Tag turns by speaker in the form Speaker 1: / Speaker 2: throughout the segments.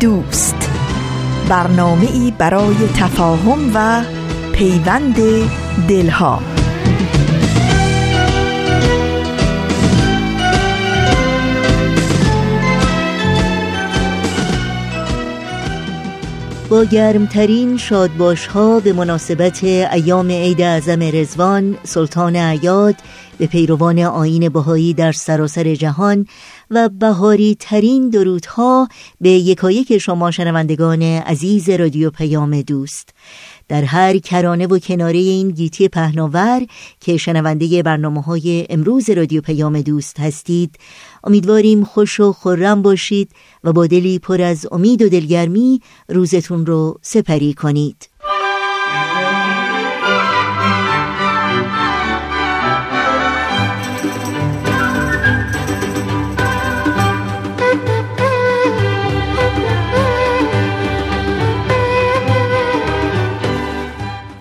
Speaker 1: دوست. برنامه ای برای تفاهم و پیوند دلها.
Speaker 2: با گرمترین شادباش ها به مناسبت ایام عید اعظم رزوان سلطان عیاد به پیروان آین بهایی در سراسر جهان و بهاری ترین درودها به یکایک شما شنوندگان عزیز رادیو پیام دوست. در هر کرانه و کناره این گیتی پهناور که شنونده برنامه های امروز رادیو پیام دوست هستید امیدواریم خوش و خورم باشید و با دلی پر از امید و دلگرمی روزتون رو سپری کنید.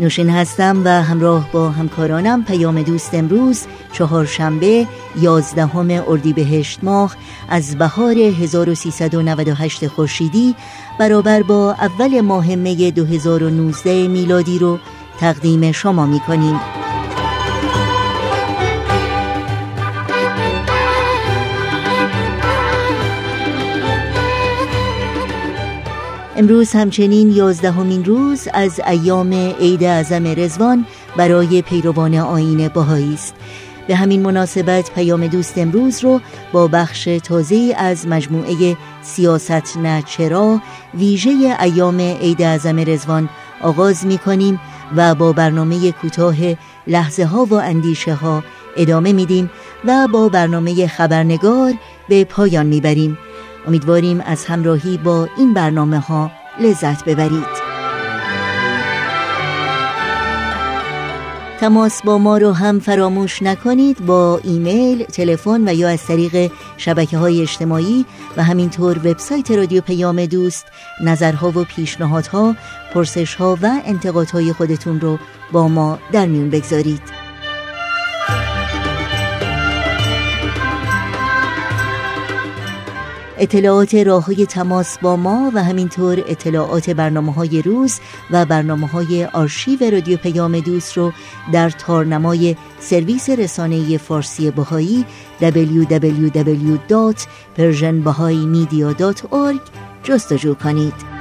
Speaker 2: نوشین هستم و همراه با همکارانم پیام دوست امروز چهارشنبه یازدهم اردیبهشت ماه از بهار 1398 خورشیدی برابر با اول ماه می 2019 میلادی رو تقدیم شما می کنیم. امروز همچنین یازدهمین روز از ایام عید اعظم رزوان برای پیروان آین باهایی است. به همین مناسبت پیام دوست امروز رو با بخش تازه از مجموعه سیاست نه چرا ویژه ایام عید اعظم رزوان آغاز می کنیم و با برنامه کوتاه لحظه ها و اندیشه ها ادامه میدیم و با برنامه خبرنگار به پایان می‌بریم. امیدواریم از همراهی با این برنامه ها لذت ببرید تماس با ما رو هم فراموش نکنید با ایمیل، تلفن و یا از طریق شبکه های اجتماعی و همینطور وبسایت رادیو پیام دوست نظرها و پیشنهادها، پرسشها و انتقادهای خودتون رو با ما در میون بگذارید. اطلاعات راه های تماس با ما و همینطور اطلاعات برنامه های روز و برنامه های آرشیو رادیو پیام دوست رو در تارنمای سرویس رسانه فارسی بهایی www.persianbahaimedia.org جستجو کنید.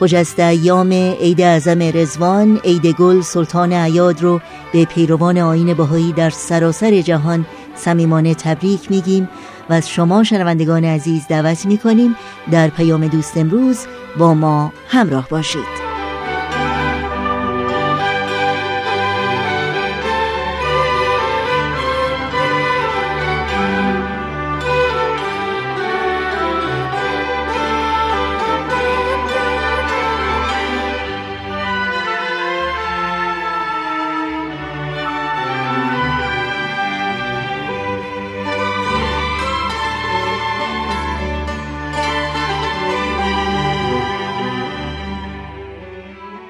Speaker 2: خجست ایام عید اعظم رزوان عید گل سلطان عیاد رو به پیروان آین بهایی در سراسر جهان صمیمانه تبریک میگیم و از شما شنوندگان عزیز دعوت می‌کنیم. در پیام دوست امروز با ما همراه باشید.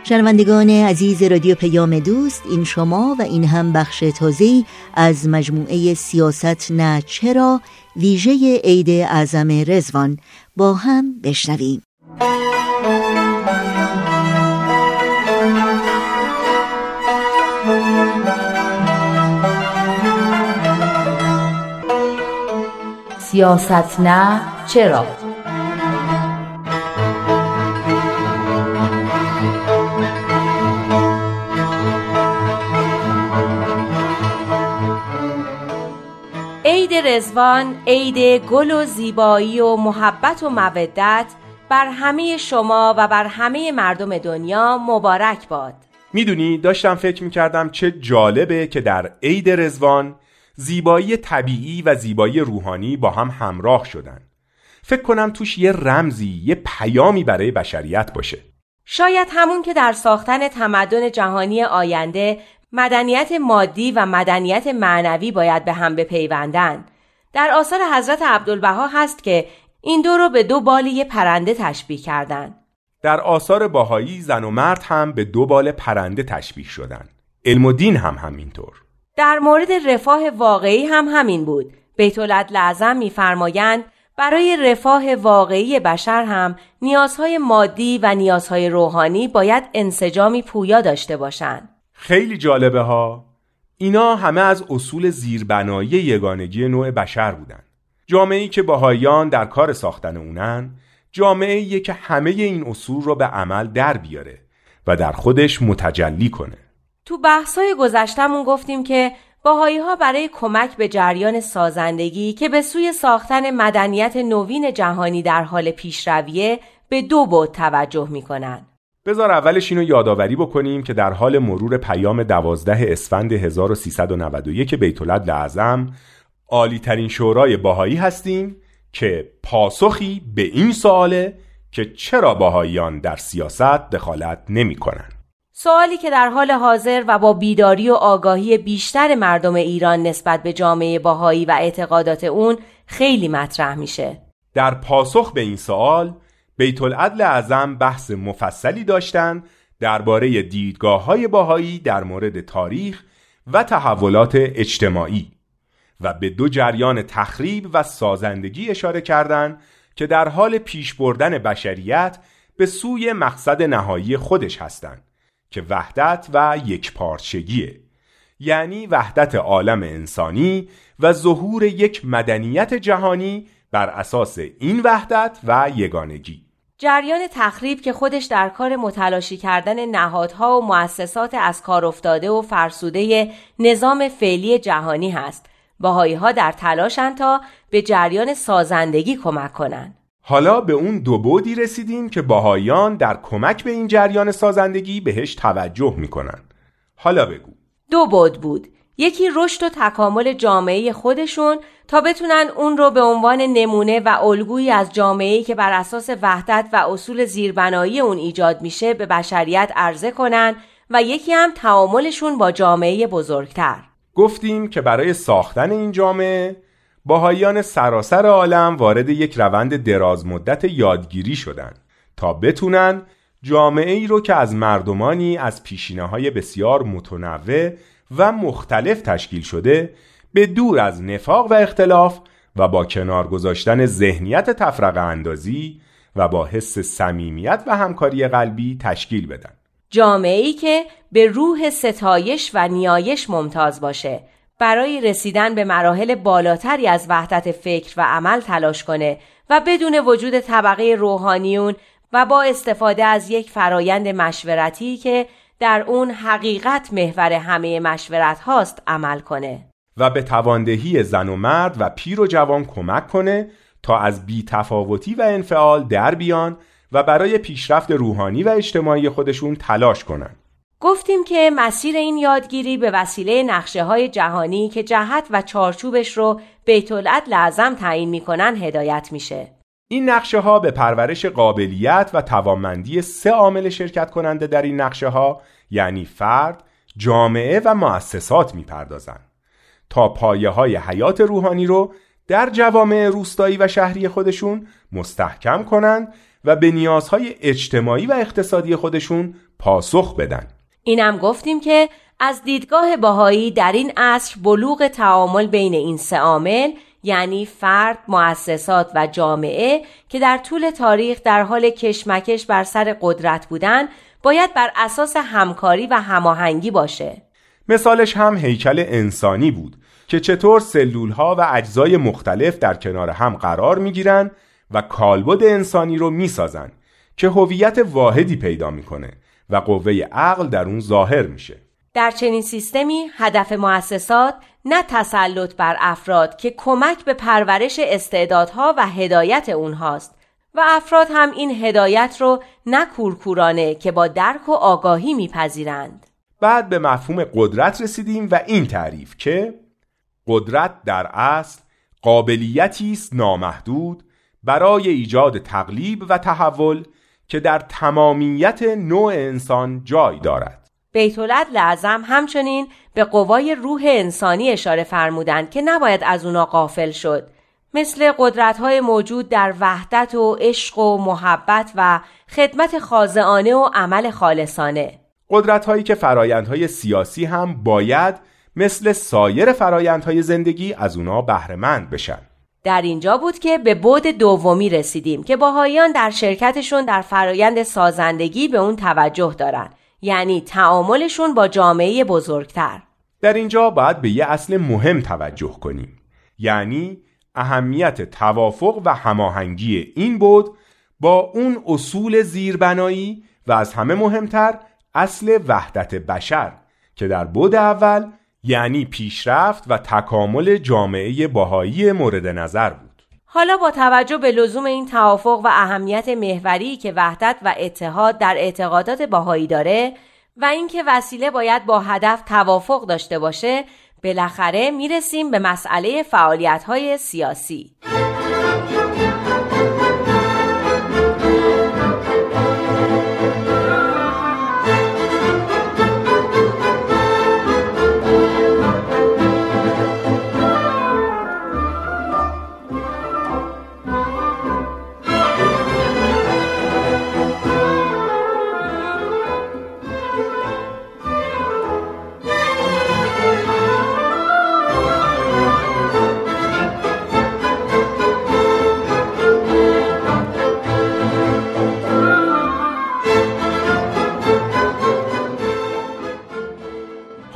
Speaker 2: شنوندگان عزیز رادیو پیام دوست این شما و این هم بخش تازه از مجموعه سیاست نه چرا ویژه عید اعظم رزوان با هم بشنویم.
Speaker 3: سیاست نه چرا؟ رزوان عید گل و زیبایی و محبت و مودت بر همه شما و بر همه مردم دنیا مبارک باد.
Speaker 4: می‌دونی داشتم فکر می‌کردم چه جالبه که در عید رزوان زیبایی طبیعی و زیبایی روحانی با هم همراه شدن. فکر کنم توش یه رمزی یه پیامی برای بشریت باشه.
Speaker 3: شاید همون که در ساختن تمدن جهانی آینده مدنیت مادی و مدنیت معنوی باید به هم بپیوندن. در آثار حضرت عبدالبها هست که این دو رو به دو بالی پرنده تشبیه کردند.
Speaker 4: در آثار باهایی زن و مرد هم به دو بال پرنده تشبیه شدن علم و دین هم همینطور
Speaker 3: در مورد رفاه واقعی هم همین بود بیت لعظم میفرمایند برای رفاه واقعی بشر هم نیازهای مادی و نیازهای روحانی باید انسجامی پویا داشته باشند.
Speaker 4: خیلی جالبه ها اینا همه از اصول زیربنایی یگانگی نوع بشر بودن جامعه‌ای که باهایان در کار ساختن اونن جامعه که همه این اصول رو به عمل در بیاره و در خودش متجلی کنه
Speaker 3: تو بحثای گذشتمون گفتیم که باهایی ها برای کمک به جریان سازندگی که به سوی ساختن مدنیت نوین جهانی در حال پیشرویه به دو بود توجه می‌کنن.
Speaker 4: بذار اولش اینو یادآوری بکنیم که در حال مرور پیام دوازده اسفند 1391 بیتولد لعظم عالی ترین شورای باهایی هستیم که پاسخی به این سواله که چرا باهاییان در سیاست دخالت نمی کنن.
Speaker 3: سوالی که در حال حاضر و با بیداری و آگاهی بیشتر مردم ایران نسبت به جامعه باهایی و اعتقادات اون خیلی مطرح میشه.
Speaker 4: در پاسخ به این سوال بیت العدل اعظم بحث مفصلی داشتند درباره دیدگاه های باهایی در مورد تاریخ و تحولات اجتماعی و به دو جریان تخریب و سازندگی اشاره کردند که در حال پیش بردن بشریت به سوی مقصد نهایی خودش هستند که وحدت و یکپارچگیه یعنی وحدت عالم انسانی و ظهور یک مدنیت جهانی بر اساس این وحدت و یگانگی.
Speaker 3: جریان تخریب که خودش در کار متلاشی کردن نهادها و مؤسسات از کار افتاده و فرسوده نظام فعلی جهانی هست. باهایی ها در تلاشن تا به جریان سازندگی کمک کنند.
Speaker 4: حالا به اون دو بودی رسیدیم که باهایان در کمک به این جریان سازندگی بهش توجه می‌کنن. حالا بگو.
Speaker 3: دو بود بود. یکی رشد و تکامل جامعه خودشون تا بتونن اون رو به عنوان نمونه و الگویی از جامعه‌ای که بر اساس وحدت و اصول زیربنایی اون ایجاد میشه به بشریت عرضه کنن و یکی هم تعاملشون با جامعه بزرگتر.
Speaker 4: گفتیم که برای ساختن این جامعه باهایان سراسر عالم وارد یک روند دراز مدت یادگیری شدند تا بتونن جامعه ای رو که از مردمانی از پیشینه های بسیار متنوع و مختلف تشکیل شده به دور از نفاق و اختلاف و با کنار گذاشتن ذهنیت تفرقه اندازی و با حس صمیمیت و همکاری قلبی تشکیل بدن.
Speaker 3: جامعه ای که به روح ستایش و نیایش ممتاز باشه. برای رسیدن به مراحل بالاتری از وحدت فکر و عمل تلاش کنه و بدون وجود طبقه روحانیون و با استفاده از یک فرایند مشورتی که در اون حقیقت محور همه مشورت هاست عمل کنه
Speaker 4: و به تواندهی زن و مرد و پیر و جوان کمک کنه تا از بیتفاوتی و انفعال در بیان و برای پیشرفت روحانی و اجتماعی خودشون تلاش کنند.
Speaker 3: گفتیم که مسیر این یادگیری به وسیله نقشه های جهانی که جهت و چارچوبش رو بیت لازم تعیین می‌کنن هدایت میشه.
Speaker 4: این نقشه ها به پرورش قابلیت و توانمندی سه عامل شرکت کننده در این نقشه ها یعنی فرد، جامعه و مؤسسات می‌پردازند تا پایه های حیات روحانی رو در جوامع روستایی و شهری خودشون مستحکم کنند و به نیازهای اجتماعی و اقتصادی خودشون پاسخ بدن.
Speaker 3: اینم گفتیم که از دیدگاه باهایی در این عصر بلوغ تعامل بین این سه عامل یعنی فرد، مؤسسات و جامعه که در طول تاریخ در حال کشمکش بر سر قدرت بودن باید بر اساس همکاری و هماهنگی باشه.
Speaker 4: مثالش هم هیکل انسانی بود که چطور سلول ها و اجزای مختلف در کنار هم قرار می گیرن و کالبد انسانی رو می سازن که هویت واحدی پیدا می‌کنه و قوه عقل در اون ظاهر میشه.
Speaker 3: در چنین سیستمی هدف مؤسسات نه تسلط بر افراد که کمک به پرورش استعدادها و هدایت اونهاست و افراد هم این هدایت رو نه کورکورانه که با درک و آگاهی میپذیرند.
Speaker 4: بعد به مفهوم قدرت رسیدیم و این تعریف که قدرت در اصل قابلیتی است نامحدود برای ایجاد تقلیب و تحول که در تمامیت نوع انسان جای دارد
Speaker 3: بیت لعظم همچنین به قوای روح انسانی اشاره فرمودند که نباید از اونا قافل شد. مثل قدرت‌های موجود در وحدت و عشق و محبت و خدمت خازعانه و عمل خالصانه.
Speaker 4: قدرت‌هایی که فرایندهای سیاسی هم باید مثل سایر فرایندهای زندگی از اونا بهرهمند بشن.
Speaker 3: در اینجا بود که به بود دومی رسیدیم که باهایان در شرکتشون در فرایند سازندگی به اون توجه دارن. یعنی تعاملشون با جامعه بزرگتر.
Speaker 4: در اینجا باید به یه اصل مهم توجه کنیم. یعنی اهمیت توافق و هماهنگی این بود با اون اصول زیربنایی و از همه مهمتر اصل وحدت بشر که در بود اول یعنی پیشرفت و تکامل جامعه باهایی مورد نظر بود.
Speaker 3: حالا با توجه به لزوم این توافق و اهمیت محوری که وحدت و اتحاد در اعتقادات باهایی داره و اینکه وسیله باید با هدف توافق داشته باشه بالاخره می‌رسیم به مسئله فعالیت های سیاسی.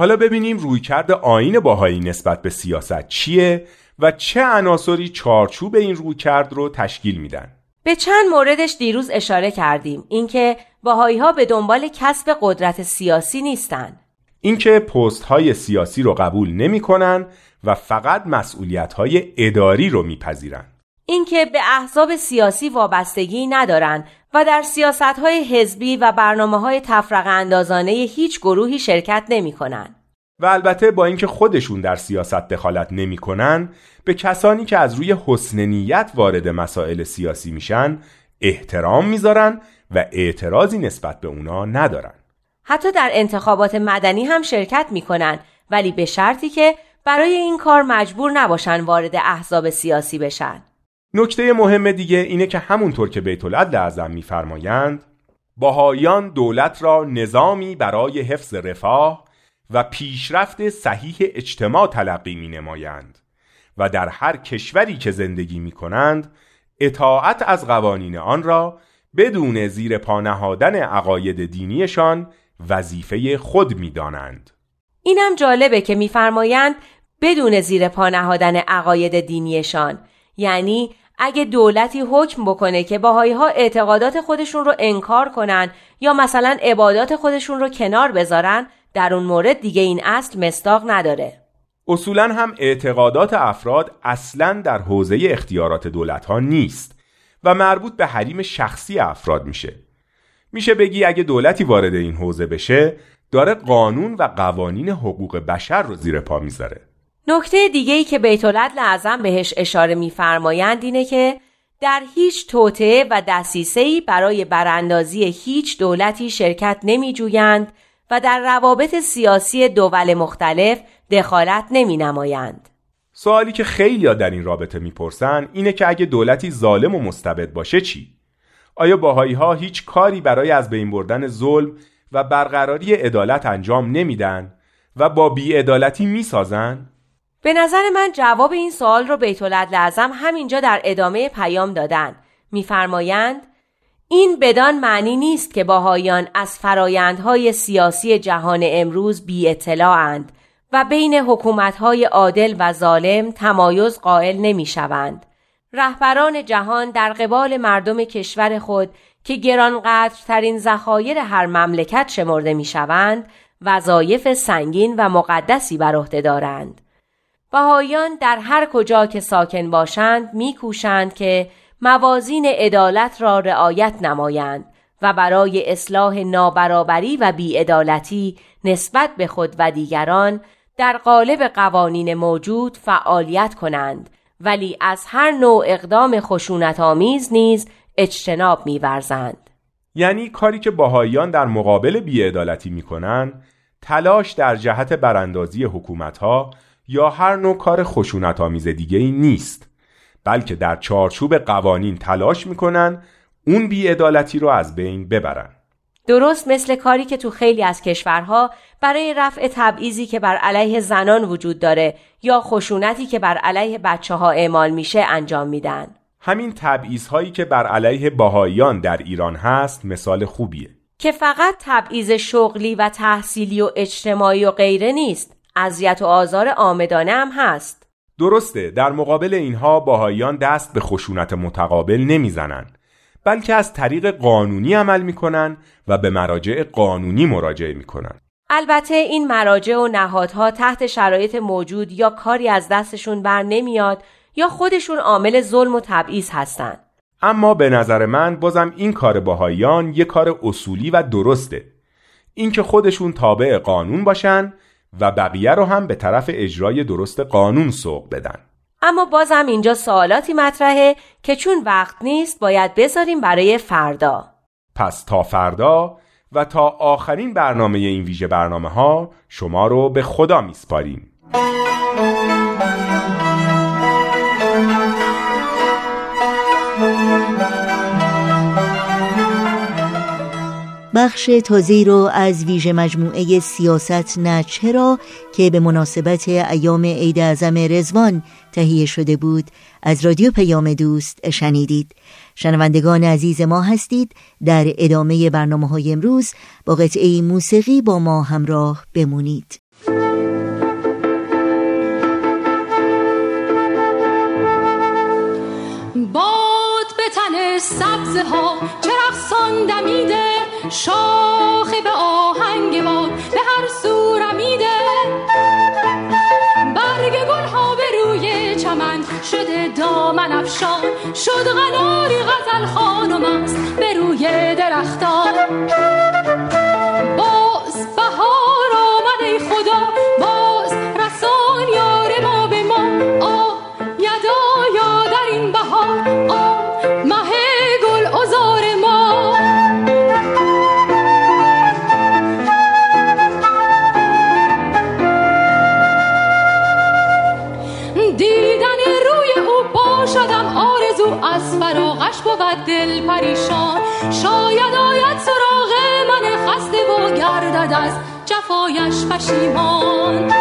Speaker 4: حالا ببینیم رویکرد آین باهایی نسبت به سیاست چیه و چه عناصری چارچوب این رویکرد رو تشکیل میدن.
Speaker 3: به چند موردش دیروز اشاره کردیم. اینکه باهایی ها به دنبال کسب قدرت سیاسی نیستن.
Speaker 4: اینکه پست های سیاسی رو قبول نمی‌کنن و فقط مسئولیت های اداری رو میپذیرن.
Speaker 3: اینکه به احزاب سیاسی وابستگی ندارن و در سیاست های حزبی و برنامه های تفرق اندازانه هیچ گروهی شرکت نمی کنن.
Speaker 4: و البته با اینکه خودشون در سیاست دخالت نمی‌کنن به کسانی که از روی حسن نیت وارد مسائل سیاسی میشن احترام می‌ذارن و اعتراضی نسبت به اونا ندارن
Speaker 3: حتی در انتخابات مدنی هم شرکت می‌کنن ولی به شرطی که برای این کار مجبور نباشن وارد احزاب سیاسی بشن
Speaker 4: نکته مهم دیگه اینه که همونطور که بیت العدل اعظم میفرمایند باهایان دولت را نظامی برای حفظ رفاه و پیشرفت صحیح اجتماع تلقی می نمایند و در هر کشوری که زندگی می کنند اطاعت از قوانین آن را بدون زیر پا نهادن عقاید دینیشان وظیفه خود می دانند.
Speaker 3: اینم جالبه که میفرمایند بدون زیر پا نهادن عقاید دینیشان یعنی اگه دولتی حکم بکنه که باهایی ها اعتقادات خودشون رو انکار کنن یا مثلا عبادات خودشون رو کنار بذارن در اون مورد دیگه این اصل مستاق نداره.
Speaker 4: اصولا هم اعتقادات افراد اصلا در حوزه اختیارات دولت ها نیست و مربوط به حریم شخصی افراد میشه. میشه بگی اگه دولتی وارد این حوزه بشه داره قانون و قوانین حقوق بشر رو زیر پا می‌ذاره.
Speaker 3: نکته دیگه که بیت اعظم بهش اشاره میفرمایند اینه که در هیچ توطعه و دسیسه‌ای برای براندازی هیچ دولتی شرکت نمیجویند و در روابط سیاسی دول مختلف دخالت نمی نمایند.
Speaker 4: سوالی که خیلی در این رابطه می‌پرسن اینه که اگه دولتی ظالم و مستبد باشه چی؟ آیا باهایی ها هیچ کاری برای از بین بردن ظلم و برقراری عدالت انجام نمیدن و با بیعدالتی می‌سازن؟
Speaker 3: به نظر من جواب این سوال رو بیت لازم همینجا در ادامه پیام دادن میفرمایند این بدان معنی نیست که باهایان از فرایندهای سیاسی جهان امروز بی اطلاعند و بین حکومتهای عادل و ظالم تمایز قائل نمی شوند. رهبران جهان در قبال مردم کشور خود که گرانقدرترین ذخایر هر مملکت شمرده می شوند وظایف سنگین و مقدسی بر عهده دارند. بهاییان در هر کجا که ساکن باشند میکوشند که موازین عدالت را رعایت نمایند و برای اصلاح نابرابری و بیعدالتی نسبت به خود و دیگران در قالب قوانین موجود فعالیت کنند ولی از هر نوع اقدام خشونت آمیز نیز اجتناب میورزند.
Speaker 4: یعنی کاری که باهاییان در مقابل بیعدالتی می‌کنن تلاش در جهت براندازی حکومتها یا هر نوع کار خشونت آمیز دیگه ای نیست بلکه در چارچوب قوانین تلاش می‌کنن اون بیعدالتی رو از بین ببرن
Speaker 3: درست مثل کاری که تو خیلی از کشورها برای رفع تبعیضی که بر علیه زنان وجود داره یا خشونتی که بر علیه بچه ها اعمال میشه انجام میدن.
Speaker 4: همین تبعیض هایی که بر علیه باهایان در ایران هست مثال خوبیه.
Speaker 3: که فقط تبعیض شغلی و تحصیلی و اجتماعی و غیره نیست. اذیت و آزار آمدانه هم هست.
Speaker 4: درسته در مقابل اینها باهایان دست به خشونت متقابل نمی‌زنند بلکه از طریق قانونی عمل می‌کنن و به مراجع قانونی مراجعه می‌کنن.
Speaker 3: البته این مراجع و نهادها تحت شرایط موجود یا کاری از دستشون بر نمیاد یا خودشون عامل ظلم و تبعیض هستن.
Speaker 4: اما به نظر من بازم این کار باهایان یه کار اصولی و درسته. اینکه خودشون تابع قانون باشن و بقیه رو هم به طرف اجرای درست قانون سوق بدن.
Speaker 3: اما بازم اینجا سوالاتی مطرحه که چون وقت نیست باید بذاریم برای فردا.
Speaker 4: پس تا فردا و تا آخرین برنامه این ویژه برنامه ها شما رو به خدا میسپاریم.
Speaker 2: بخش تازه رو از ویژه مجموعه سیاست نه چرا که به مناسبت ایام عید اعظم رزوان تهیه شده بود از رادیو پیام دوست شنیدید. شنوندگان عزیز ما هستید در ادامه برنامه های امروز با قطعه موسیقی با ما همراه بمونید.
Speaker 5: باد به تن سبزه ها چرخ دمیده. شاخه به آهنگ باد به هر سورمیده برگ گل ها به روی چمن شده دامن افشان. شد غناری غزل خانم است به روی درختان. بود دل پریشان. شاید آید سراغ من خسته و گردد از جفایش پشیمان.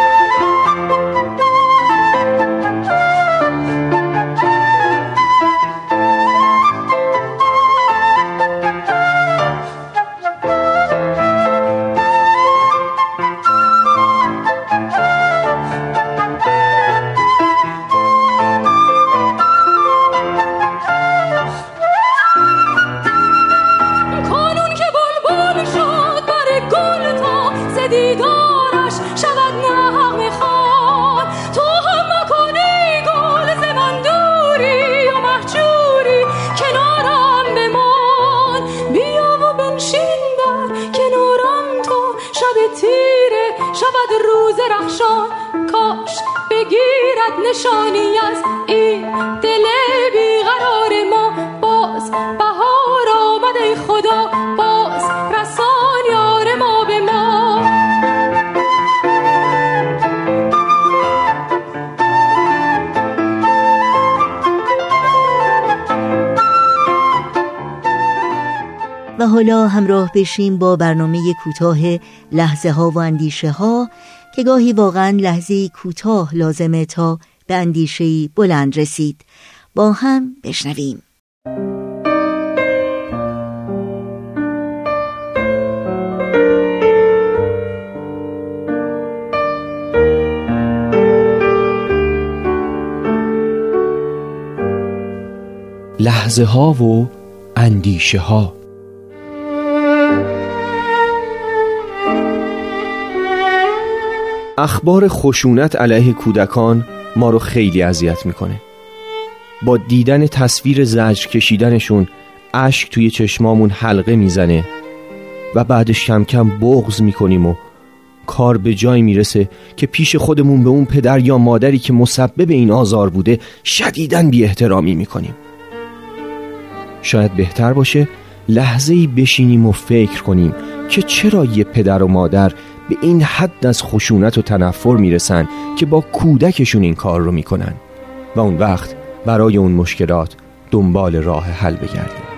Speaker 2: بشیم با برنامه کوتاه لحظه ها و اندیشه ها که گاهی واقعا لحظه کوتاه لازمه تا به اندیشه بلند رسید. با هم بشنویم.
Speaker 6: لحظه ها و اندیشه ها اخبار خشونت علیه کودکان ما رو خیلی اذیت می‌کنه. با دیدن تصویر زجر کشیدنشون اشک توی چشمامون حلقه می‌زنه و بعدش کم کم بغز می‌کنیم و کار به جای می‌رسه که پیش خودمون به اون پدر یا مادری که مسبب این آزار بوده شدیدن بی احترامی می‌کنیم. شاید بهتر باشه لحظه ای بشینیم و فکر کنیم که چرا یه پدر و مادر به این حد از خشونت و تنفر می‌رسن که با کودکشون این کار رو می‌کنن. و اون وقت برای اون مشکلات دنبال راه حل بگردیم.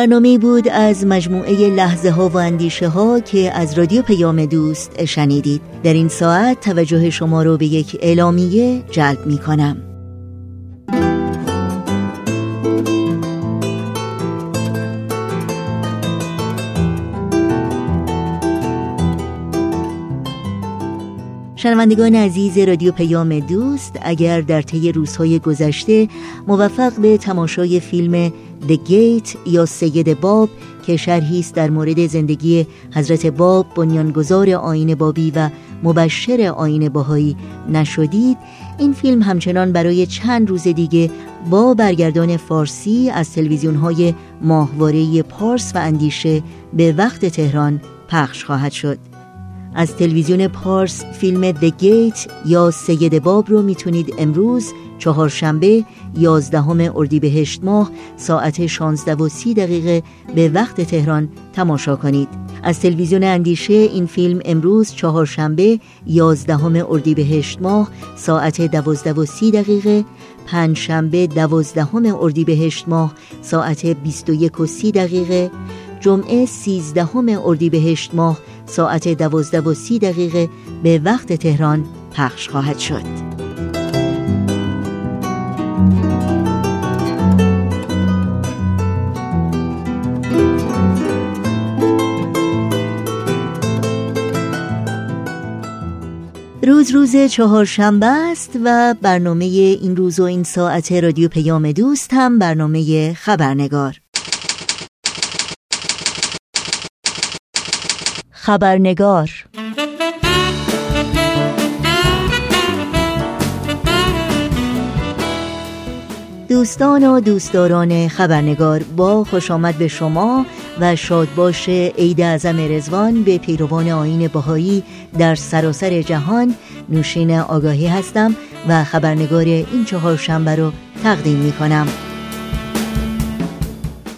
Speaker 2: برنامه بود از مجموعه لحظه ها و اندیشه ها که از رادیو پیام دوست شنیدید. در این ساعت توجه شما رو به یک اعلامیه جلب می کنم. شنوندگان عزیز رادیو پیام دوست اگر در طی روزهای گذشته موفق به تماشای فیلم The Gate یا سید باب که شرحی است در مورد زندگی حضرت باب بنیانگذار آین بابی و مبشر آین باهایی نشدید این فیلم همچنان برای چند روز دیگه با برگردان فارسی از تلویزیون های ماهواره پارس و اندیشه به وقت تهران پخش خواهد شد. از تلویزیون پارس فیلم The Gate یا سید باب رو می‌تونید امروز چهارشنبه یازدهم اردیبهشت ماه ساعت 16 و 30 دقیقه به وقت تهران تماشا کنید. از تلویزیون اندیشه این فیلم امروز چهارشنبه یازدهم اردیبهشت ماه ساعت 12 و 30 دقیقه پنجشنبه دوازدهم اردیبهشت ماه ساعت 21 و 30 دقیقه جمعه سیزدهم اردیبهشت ماه ساعت دوازده و سی دقیقه به وقت تهران پخش خواهد شد. روز روز چهارشنبه است و برنامه این روز و این ساعت رادیو پیام دوست هم برنامه خبرنگار. خبرنگار دوستان و دوستداران خبرنگار با خوش آمد به شما و شادباش عید اعظم رزوان به پیروان آین بهایی در سراسر جهان. نوشین آگاهی هستم و خبرنگار این چهار شنبه رو تقدیم می کنم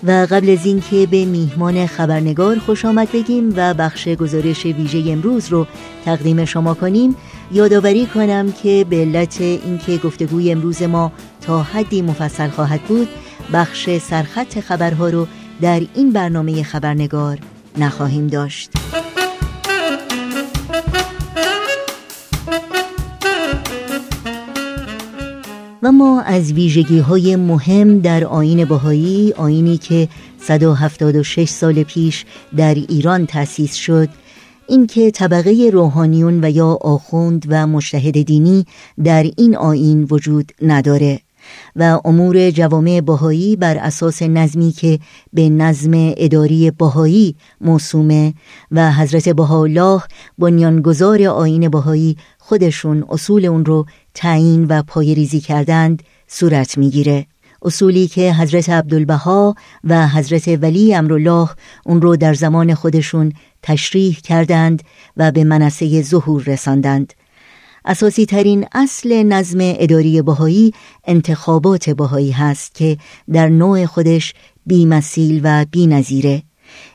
Speaker 2: و قبل از اینکه به میهمان خبرنگار خوش آمد بگیم و بخش گزارش ویژه امروز رو تقدیم شما کنیم یادآوری کنم که به علت اینکه گفتگوی امروز ما تا حدی مفصل خواهد بود بخش سرخط خبرها رو در این برنامه خبرنگار نخواهیم داشت. و ما از ویژگی های مهم در آین بهایی آینی که 176 سال پیش در ایران تأسیس شد اینکه طبقه روحانیون و یا آخوند و مشتهد دینی در این آین وجود نداره. و امور جوامع باهایی بر اساس نظمی که به نظم اداری باهایی موسومه و حضرت بهاءالله بنیانگذار آین باهایی خودشون اصول اون رو تعیین و پایریزی کردند صورت می‌گیره. اصولی که حضرت عبدالبها و حضرت ولی امرالله اون رو در زمان خودشون تشریح کردند و به منصه ظهور رساندند. اساسی ترین اصل نظم اداری بهایی انتخابات بهایی هست که در نوع خودش بیمثیل و بینظیره.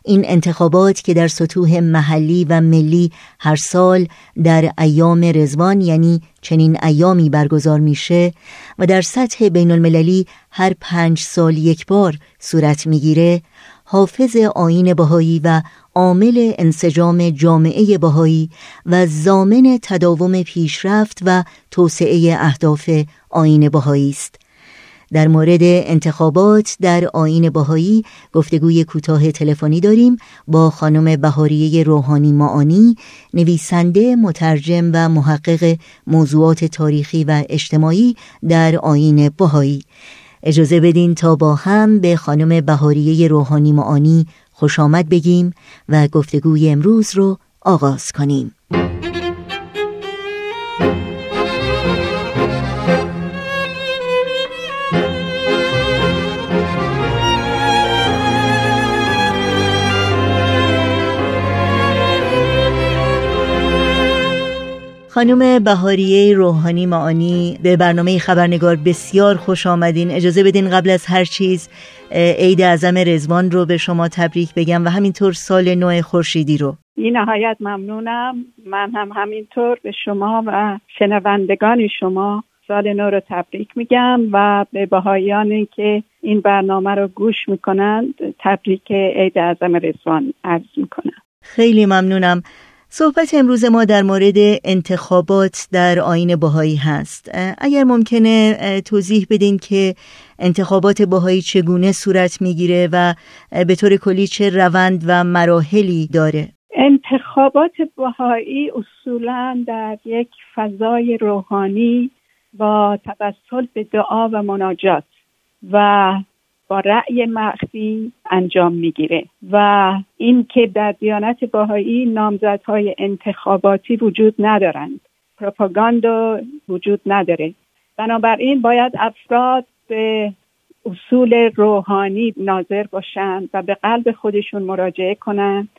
Speaker 2: این انتخابات که در سطوح محلی و ملی هر سال در ایام رزوان یعنی چنین ایامی برگزار میشه و در سطح بین المللی هر پنج سال یک بار صورت می‌گیره حافظ آین بهایی و عامل انسجام جامعه بهایی و زامن تداوم پیشرفت و توسعه اهداف آین بهایی است. در مورد انتخابات در آین باهایی گفتگوی کوتاه تلفنی داریم با خانم بهاریه روحانی معانی نویسنده مترجم و محقق موضوعات تاریخی و اجتماعی در آین باهایی اجازه بدین تا با هم به خانم بهاریه روحانی معانی خوش آمد بگیم و گفتگوی امروز رو آغاز کنیم. خانم بهاریه روحانی معانی به برنامه خبرنگار بسیار خوش آمدین. اجازه بدین قبل از هر چیز عید اعظم رزوان رو به شما تبریک بگم و همینطور سال نو خورشیدی رو.
Speaker 7: این نهایت ممنونم. من هم همینطور به شما و شنوندگان شما سال نو رو تبریک میگم و به بهاییانی که این برنامه رو گوش می‌کنند تبریک عید اعظم رزوان عرض می‌کنم.
Speaker 2: خیلی ممنونم. صحبت امروز ما در مورد انتخابات در آین باهایی هست. اگر ممکنه توضیح بدین که انتخابات باهایی چگونه صورت می‌گیره و به طور کلی چه روند و مراحلی داره؟
Speaker 7: انتخابات باهایی اصولا در یک فضای روحانی با توسل به دعا و مناجات و با رأی مخفی انجام می‌گیره. و اینکه در دیانت باهایی نامزدهای انتخاباتی وجود ندارند. پروپاگاندا وجود نداره. بنابراین باید افراد به اصول روحانی ناظر باشند و به قلب خودشون مراجعه کنند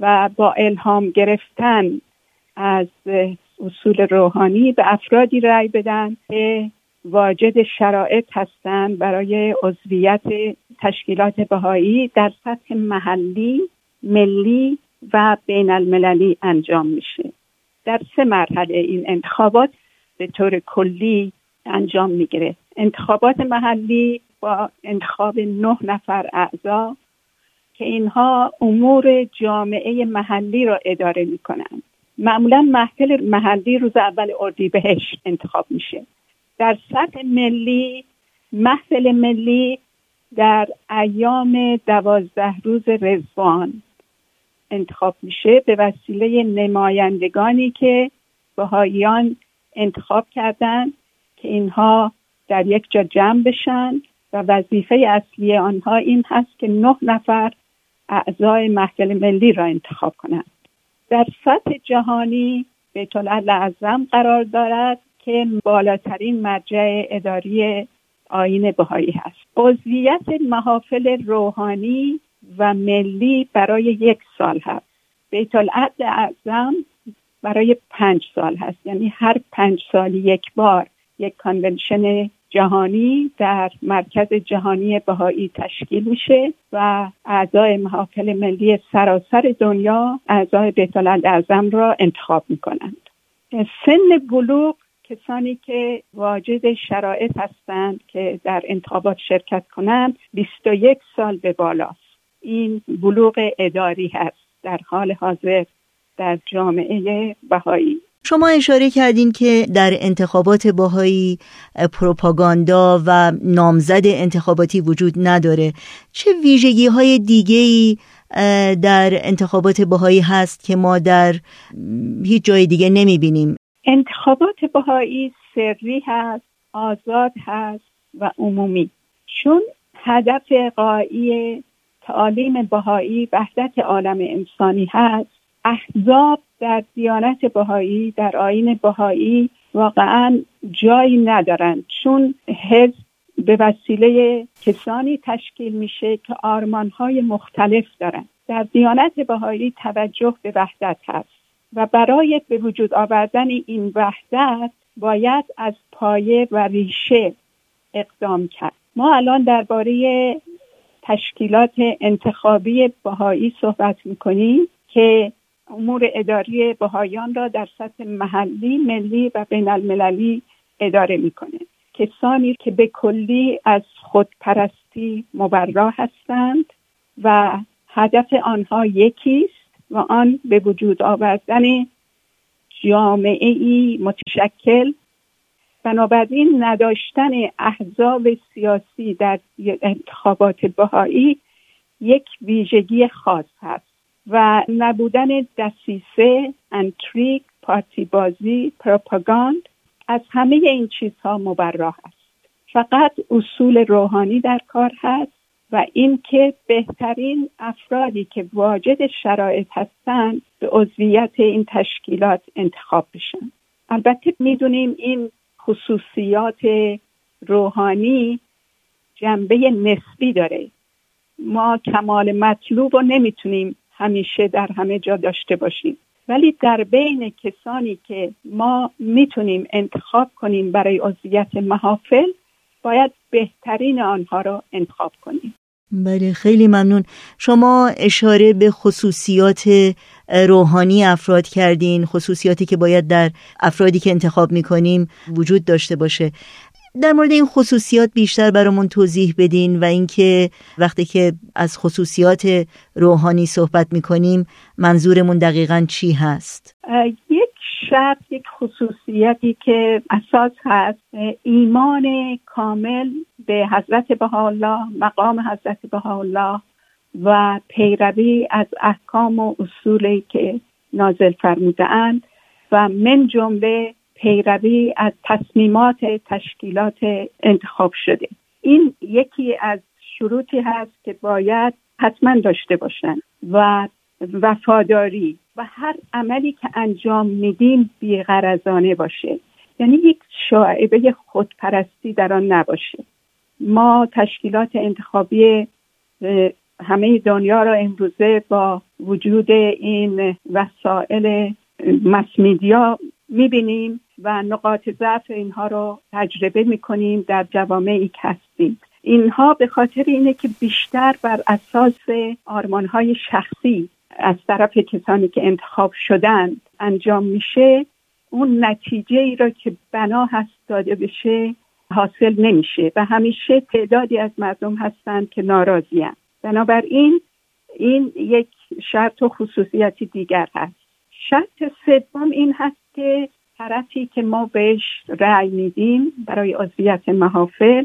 Speaker 7: و با الهام گرفتن از اصول روحانی به افرادی رأی بدن که واجد شرایط هستند برای عضویت تشکیلات بهایی در سطح محلی، ملی و بین المللی انجام میشه. در سه مرحله این انتخابات به طور کلی انجام می‌گیره. انتخابات محلی با انتخاب نه نفر اعضا که اینها امور جامعه محلی را اداره می‌کنند. معمولا محفل محلی روز اول اردیبهشت انتخاب میشه در سطح ملی محفل ملی در ایام دوازده روز رزوان انتخاب میشه به وسیله نمایندگانی که بهاییان انتخاب کردند که اینها در یک جا جمع بشن و وظیفه اصلی آنها این هست که نه نفر اعضای محفل ملی را انتخاب کنند. در سطح جهانی بیت اعظم قرار دارد که بالاترین مرجع اداری آین بهایی هست. عضویت محافل روحانی و ملی برای یک سال هست. بیت العدل اعظم برای پنج سال هست. یعنی هر پنج سال یک بار یک کانونشن جهانی در مرکز جهانی بهایی تشکیل میشه و اعضای محافل ملی سراسر دنیا اعضای بیت اعظم را انتخاب می‌کنند. سن بلوغ کسانی که واجد شرایط هستند که در انتخابات شرکت کنند 21 سال به بالاست. این بلوغ اداری هست. در حال حاضر در جامعه بهایی.
Speaker 2: شما اشاره کردین که در انتخابات باهایی پروپاگاندا و نامزد انتخاباتی وجود نداره. چه ویژگی های دیگه در انتخابات باهایی هست که ما در هیچ جای دیگه نمی بینیم
Speaker 7: انتخابات بهایی سری هست آزاد هست و عمومی. چون هدف قایی تعالیم بهایی وحدت عالم انسانی هست احزاب در دیانت بهایی در آین بهایی واقعا جایی ندارند. چون حزب به وسیله کسانی تشکیل میشه که آرمانهای مختلف دارند. در دیانت بهایی توجه به وحدت هست. و برای به وجود آوردن این وحدت باید از پایه و ریشه اقدام کرد. ما الان درباره تشکیلات انتخابی بهایی صحبت می‌کنیم که امور اداری بهایان را در سطح محلی، ملی و بین المللی اداره می‌کنه. کسانی که به کلی از خودپرستی مبرا هستند و هدف آنها یکیست و آن به وجود آوردن جامعه ای متشکل. بنابراین نداشتن احزاب سیاسی در انتخابات بهایی یک ویژگی خاص هست و نبودن دسیسه انتریک پارتی بازی پروپاگاند از همه این چیزها مبرا است فقط اصول روحانی در کار هست. و اینکه بهترین افرادی که واجد شرایط هستند به عضویت این تشکیلات انتخاب بشن. البته می‌دونیم این خصوصیات روحانی جنبه نسبی داره. ما کمال مطلوب رو نمی‌تونیم همیشه در همه جا داشته باشیم. ولی در بین کسانی که ما می‌تونیم انتخاب کنیم برای عضویت محافل باید بهترین آنها را انتخاب کنیم.
Speaker 2: بله خیلی ممنون. شما اشاره به خصوصیات روحانی افراد کردین خصوصیاتی که باید در افرادی که انتخاب می‌کنیم وجود داشته باشه. در مورد این خصوصیات بیشتر برامون توضیح بدین و اینکه وقتی که از خصوصیات روحانی صحبت می‌کنیم منظورمون دقیقا چی هست؟
Speaker 7: یک شرط یک خصوصیتی که اساس هست ایمان کامل به حضرت بهاءالله مقام حضرت بهاءالله و پیروی از احکام و اصولی که نازل فرموده اند و من جمله پیروی از تصمیمات تشکیلات انتخاب شده. این یکی از شروطی هست که باید حتما داشته باشند و وفاداری و هر عملی که انجام میدیم بیغرزانه باشه. یعنی یک شاعبه خودپرستی در آن نباشه. ما تشکیلات انتخابی همه دنیا را امروزه با وجود این وسایل مسمیدیا می‌بینیم و نقاط ضعف اینها رو تجربه می‌کنیم در جوامعی که هستیم. اینها به خاطر اینه که بیشتر بر اساس آرمانهای شخصی از طرف کسانی که انتخاب شدند انجام میشه اون نتیجه ای را که بنا هست داده بشه حاصل نمیشه و همیشه تعدادی از مردم هستند که ناراضی بنابراین این یک شرط و خصوصیتی دیگر هست. شرط سوم این هست که طرفی که ما بهش رأی میدیم برای عضویت محافل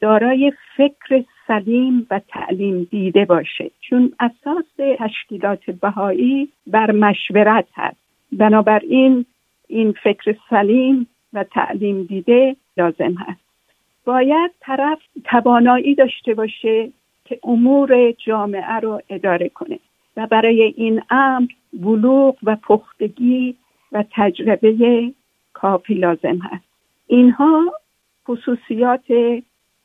Speaker 7: دارای فکر سلیم و تعلیم دیده باشه. چون اساس تشکیلات بهایی بر مشورت هست. بنابراین این فکر سلیم و تعلیم دیده لازم هست. باید طرف توانایی داشته باشه که امور جامعه رو اداره کنه و برای این امر بلوغ و پختگی و تجربه کافی لازم هست. اینها خصوصیات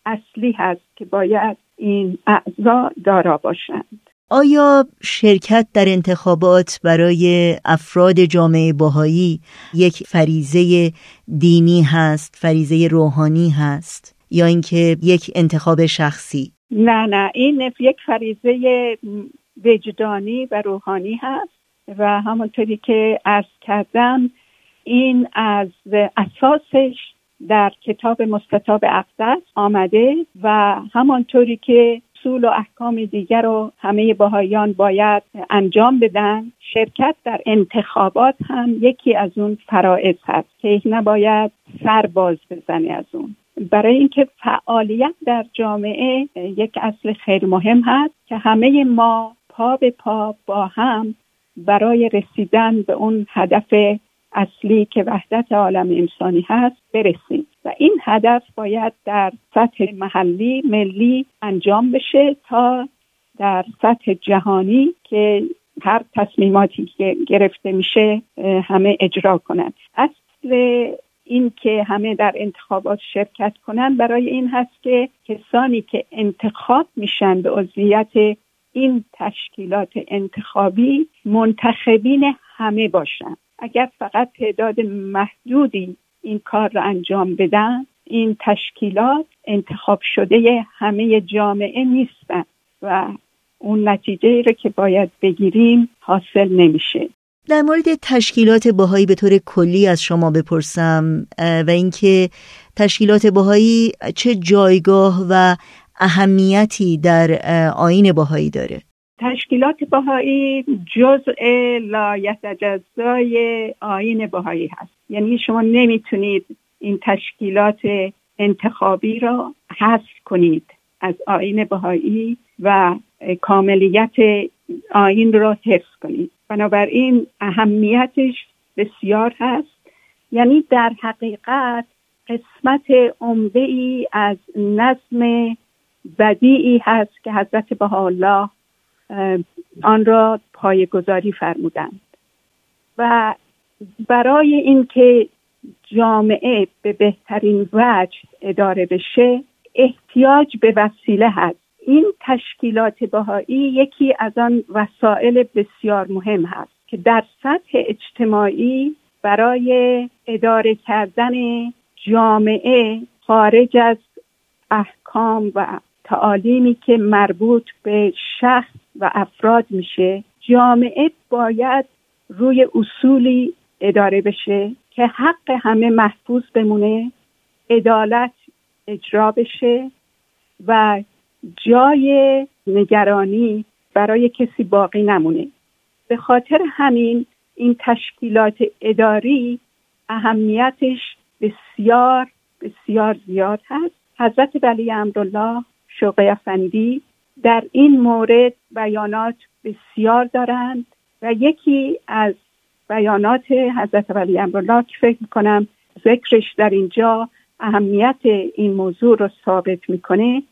Speaker 7: اصلی هست که باید این اعضا دارا باشند.
Speaker 2: آیا شرکت در انتخابات برای افراد جامعه باهایی یک فریزه دینی هست فریزه روحانی هست یا اینکه یک انتخاب شخصی؟
Speaker 7: نه نه این یک فریزه وجدانی و روحانی هست و همونطوری که عرض کردم این از اساسش در کتاب مستطاب اقدس آمده و همانطوری که اصول و احکام دیگر رو همه باهایان باید انجام بدن شرکت در انتخابات هم یکی از اون فرائض هست که نباید سر باز بزنه از اون. برای اینکه فعالیت در جامعه یک اصل خیلی مهم هست که همه ما پا به پا با هم برای رسیدن به اون هدف اصلی که وحدت عالم انسانی هست برسیم. و این هدف باید در سطح محلی ملی انجام بشه تا در سطح جهانی که هر تصمیماتی که گرفته میشه همه اجرا کنند. اصل این که همه در انتخابات شرکت کنند برای این هست که کسانی که انتخاب میشن به عضویت این تشکیلات انتخابی منتخبین همه باشند اگر فقط تعداد محدودی این کار را انجام بدن این تشکیلات انتخاب شده همه جامعه نیستند و اون نتیجه را که باید بگیریم حاصل نمیشه.
Speaker 2: در مورد تشکیلات باهایی به طور کلی از شما بپرسم و اینکه تشکیلات باهایی چه جایگاه و اهمیتی در آین باهایی داره؟
Speaker 7: تشکیلات بهایی جزء لایتجزای آین بهایی هست. یعنی شما نمی‌تونید این تشکیلات انتخابی را حذف کنید از آین بهایی و کاملیت آین را حفظ کنید. بنابراین اهمیتش بسیار هست. یعنی در حقیقت قسمت عمده ای از نظم بدیعی هست که حضرت بهاءالله آن را پایگذاری فرمودند. و برای اینکه جامعه به بهترین وجه اداره بشه احتیاج به وسیله هست. این تشکیلات بهایی یکی از آن وسایل بسیار مهم هست که در سطح اجتماعی برای اداره کردن جامعه خارج از احکام و تعالیمی که مربوط به شخص و افراد میشه جامعه باید روی اصولی اداره بشه که حق همه محفوظ بمونه عدالت اجرا بشه و جای نگرانی برای کسی باقی نمونه. به خاطر همین این تشکیلات اداری اهمیتش بسیار بسیار زیاد هست. حضرت ولی امرالله شوقی افندی در این مورد بیانات بسیار دارند و یکی از بیانات حضرت ولی امرالله که فکر می‌کنم ذکرش در اینجا اهمیت این موضوع رو ثابت می‌کنه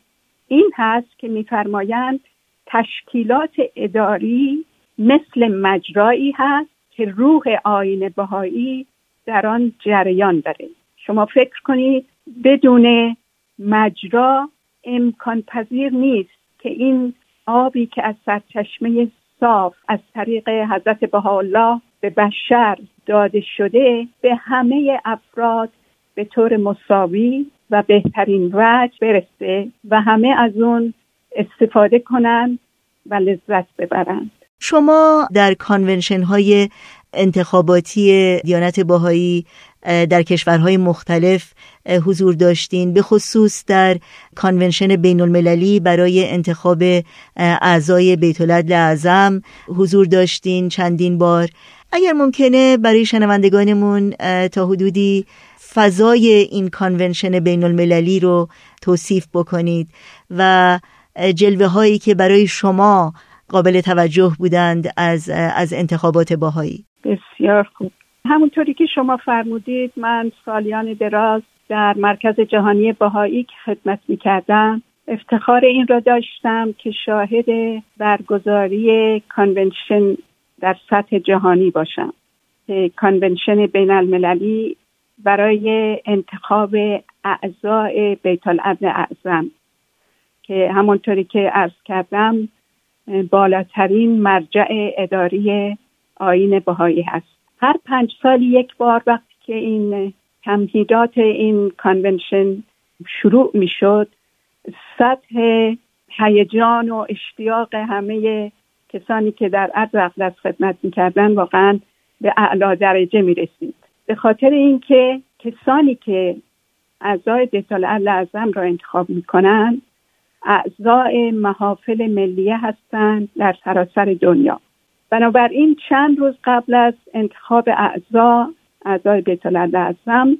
Speaker 7: این هست که میفرمایند تشکیلات اداری مثل مجرایی هست که روح آین بهایی در آن جریان داره. شما فکر کنید بدون مجرا امکان پذیر نیست. که این آبی که از سرچشمه صاف از طریق حضرت بهاءالله به بشر داده شده به همه افراد به طور مساوی و بهترین وجه برسه و همه از اون استفاده کنند و لذت ببرند.
Speaker 2: شما در convention های انتخاباتی دیانت بهایی در کشورهای مختلف حضور داشتین به خصوص در convention بین المللی برای انتخاب اعضای بیت اعظم حضور داشتین چندین بار. اگر ممکنه برای شنوندگانمون تا حدودی فضای این convention بین المللی رو توصیف بکنید و جلوه هایی که برای شما قابل توجه بودند از, از انتخابات بهایی.
Speaker 7: بسیار خوب. همونطوری که شما فرمودید من سالیان دراز در مرکز جهانی بهایی که خدمت می کردم افتخار این را داشتم که شاهد برگزاری convention در سطح جهانی باشم. convention بین المللی برای انتخاب اعضای بیت اعظم. که همونطوری که عرض کردم بالاترین مرجع اداری آین بهایی هست. هر پنج سال یک بار وقتی که این تمهیدات این کانونشن شروع می شد سطح هیجان و اشتیاق همه کسانی که در عرض اقدس خدمت می‌کردن واقعا به اعلا درجه می رسید به خاطر اینکه کسانی که اعضای بیتال اعظم را انتخاب می‌کنند اعضای محافل ملیه هستند در سراسر دنیا. بنابراین چند روز قبل از انتخاب اعضا اعضای بیت اعظم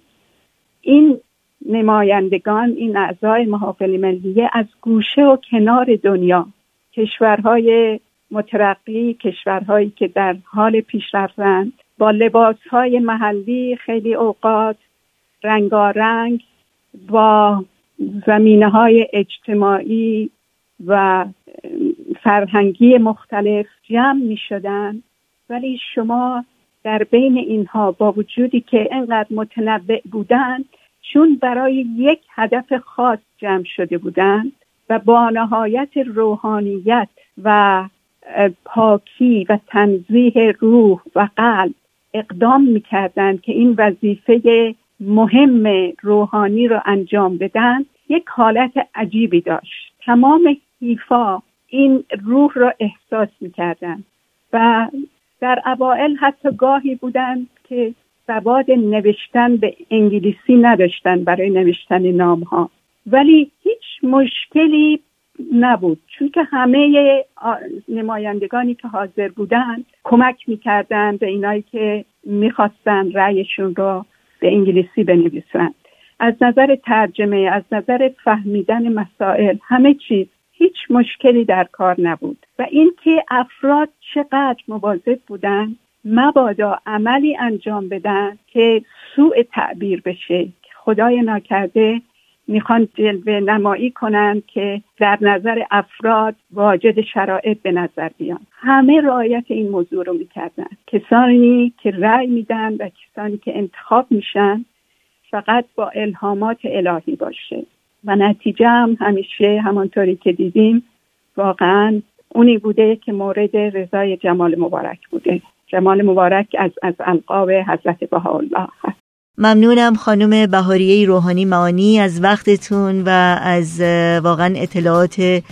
Speaker 7: این نمایندگان این اعضای محافل ملیه از گوشه و کنار دنیا کشورهای مترقی کشورهایی که در حال پیشرفتند با لباسهای محلی خیلی اوقات رنگارنگ با زمینه های اجتماعی و فرهنگی مختلف جمع می شدن ولی شما در بین اینها با وجودی که انقدر متنوع بودند چون برای یک هدف خاص جمع شده بودند و با نهایت روحانیت و پاکی و تنظیح روح و قلب اقدام می‌کردند که این وظیفه مهم روحانی رو انجام بدن یک حالت عجیبی داشت. تمام حیفا این روح را احساس می‌کردن و در اوائل حتی گاهی بودند که سواد نوشتن به انگلیسی نداشتن برای نوشتن نام ها ولی هیچ مشکلی نبود. چون که همه نمایندگانی که حاضر بودند کمک می‌کردند به اینایی که می‌خواستن رأیشون رو به انگلیسی بنویسند از نظر ترجمه از نظر فهمیدن مسائل همه چیز هیچ مشکلی در کار نبود. و اینکه افراد چقدر مواظب بودن مبادا عملی انجام بدن که سوء تعبیر بشه. خدای ناکرده می‌خوان جلوه نمایی کنند که در نظر افراد واجد شرایط به نظر بیان. همه رعایت این موضوع رو می‌کردن. کسانی که رأی میدن و کسانی که انتخاب میشن فقط با الهامات الهی باشه. و نتیجه هم همیشه همانطوری که دیدیم واقعا اونی بوده که مورد رضای جمال مبارک بوده. جمال مبارک از از القاب حضرت بهاءالله هست.
Speaker 2: ممنونم خانم بهاریه روحانی معانی از وقتتون و از واقعا اطلاعات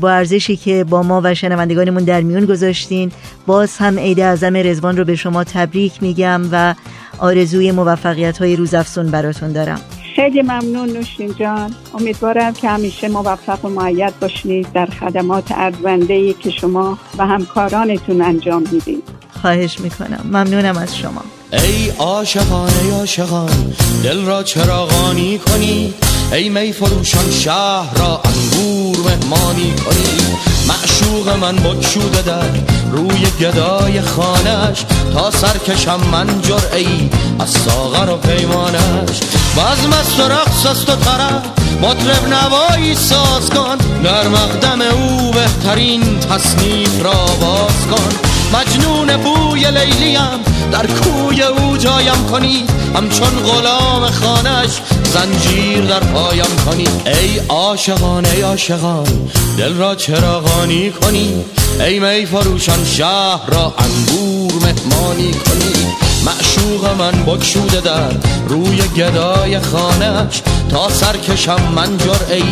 Speaker 2: با ارزشی که با ما و شنوندگانمون در میون گذاشتین. باز هم عید اعظم رزوان رو به شما تبریک میگم و آرزوی موفقیت های روزافزون براتون دارم.
Speaker 7: خیلی ممنون نوشین جان. امیدوارم که همیشه موفق و معید باشید در خدمات ارزنده که شما و همکارانتون انجام می‌دید.
Speaker 2: خواهش می‌کنم. ممنونم از شما.
Speaker 8: ای عاشقان ای عاشقان دل را چراغانی کنی. ای می فروشان شهر را انگور مهمانی کنی. معشوق من بکشوده در روی گدای خانش تا سرکشم من جرعی از ساغر و پیمانش بزم است و رقص و طرف مطرب نوایی ساز کن. در مقدم او بهترین تصنیف را باز کن. مجنون بوی لیلیم در کوی او جایم کنی. همچون غلام خانش زنجیر در پایم کنی. ای عاشقان ای عاشقان دل را چراغانی کنی. ای می فروشان شهر را انگور مهمانی کنی. معشوق من بکشوده در روی گدای خانش تا سرکشم من ای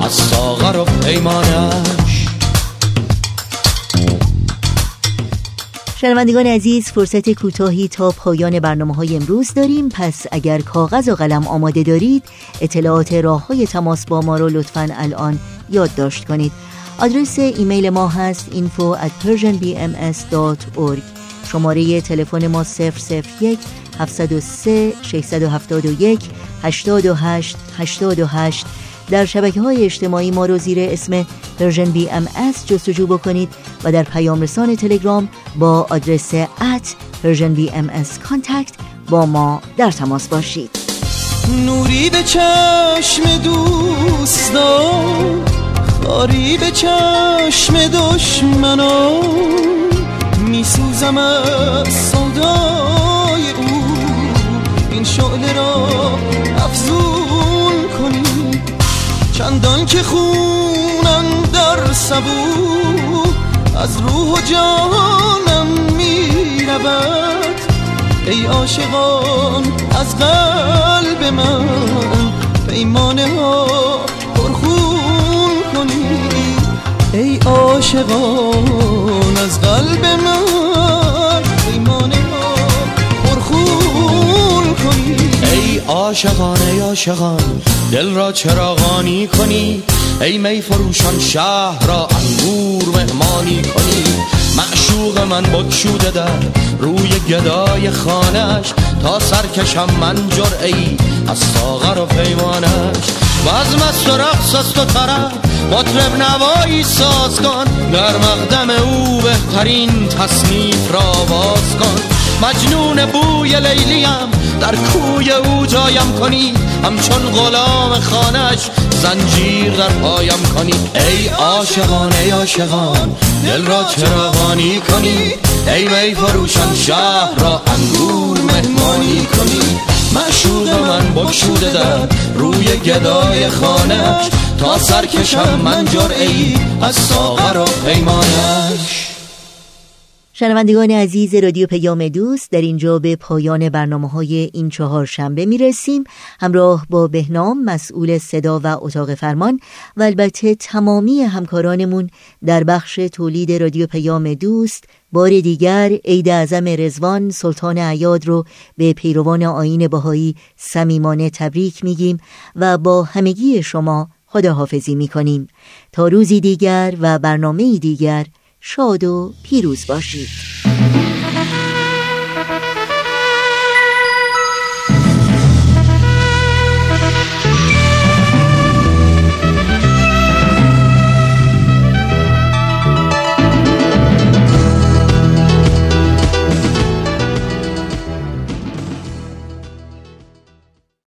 Speaker 8: از ساغر و پیمانش
Speaker 2: شنوندگان عزیز فرصت کوتاهی تا پایان برنامه های امروز داریم. پس اگر کاغذ و قلم آماده دارید اطلاعات راه های تماس با ما رو لطفا الان یادداشت کنید. آدرس ایمیل ما هست info at persianbms.org شماره تلفن ما 001 703 671 828 828 در شبکه های اجتماعی ما رو زیر اسم Persian BMS جستجو بکنید و در پیام رسان تلگرام با آدرس at Persian BMS contact با ما در تماس باشید.
Speaker 8: نوری به چشم دوستان خاری به چشم دشمنان. میسوزم از سودای او. این شعله را افزون کنی. چندان که خونم در سبو از روح و جانم می‌رود. ای عاشقان از قلب من پیمانه ها پرخون کنید ای عاشقان از قلب من ای عاشقان دل را چراغانی کنی. ای می فروشان شهر را انگور مهمانی کنی. معشوق من بکشوده در روی گدای خانش تا سرکشم من جرعی از ساغر و پیمانش بزم است و رقص است و طرف مطرب نوایی ساز کن. در مقدم او بهترین تصنیف را باز کن. مجنون بوی لیلیم در کوی او جایم کنی. همچون غلام خانش زنجیر در پایم کنی. ای عاشقان ای عاشقان دل را چراغانی کنی. ای می فروشان شهر را انگور مهمانی کنی. معشوق من بکشوده در روی گدای خانش تا سرکشم من جرعی از ساغر و پیمانش
Speaker 2: شنوندگان عزیز رادیو پیام دوست در اینجا به پایان برنامه های این چهار شنبه می رسیم همراه با بهنام مسئول صدا و اتاق فرمان و البته تمامی همکارانمون در بخش تولید رادیو پیام دوست بار دیگر عید اعظم رزوان سلطان عیاد رو به پیروان آین بهایی صمیمانه تبریک میگیم و با همگی شما خداحافظی می‌کنیم. تا روزی دیگر و برنامه دیگر شاد و پیروز باشید.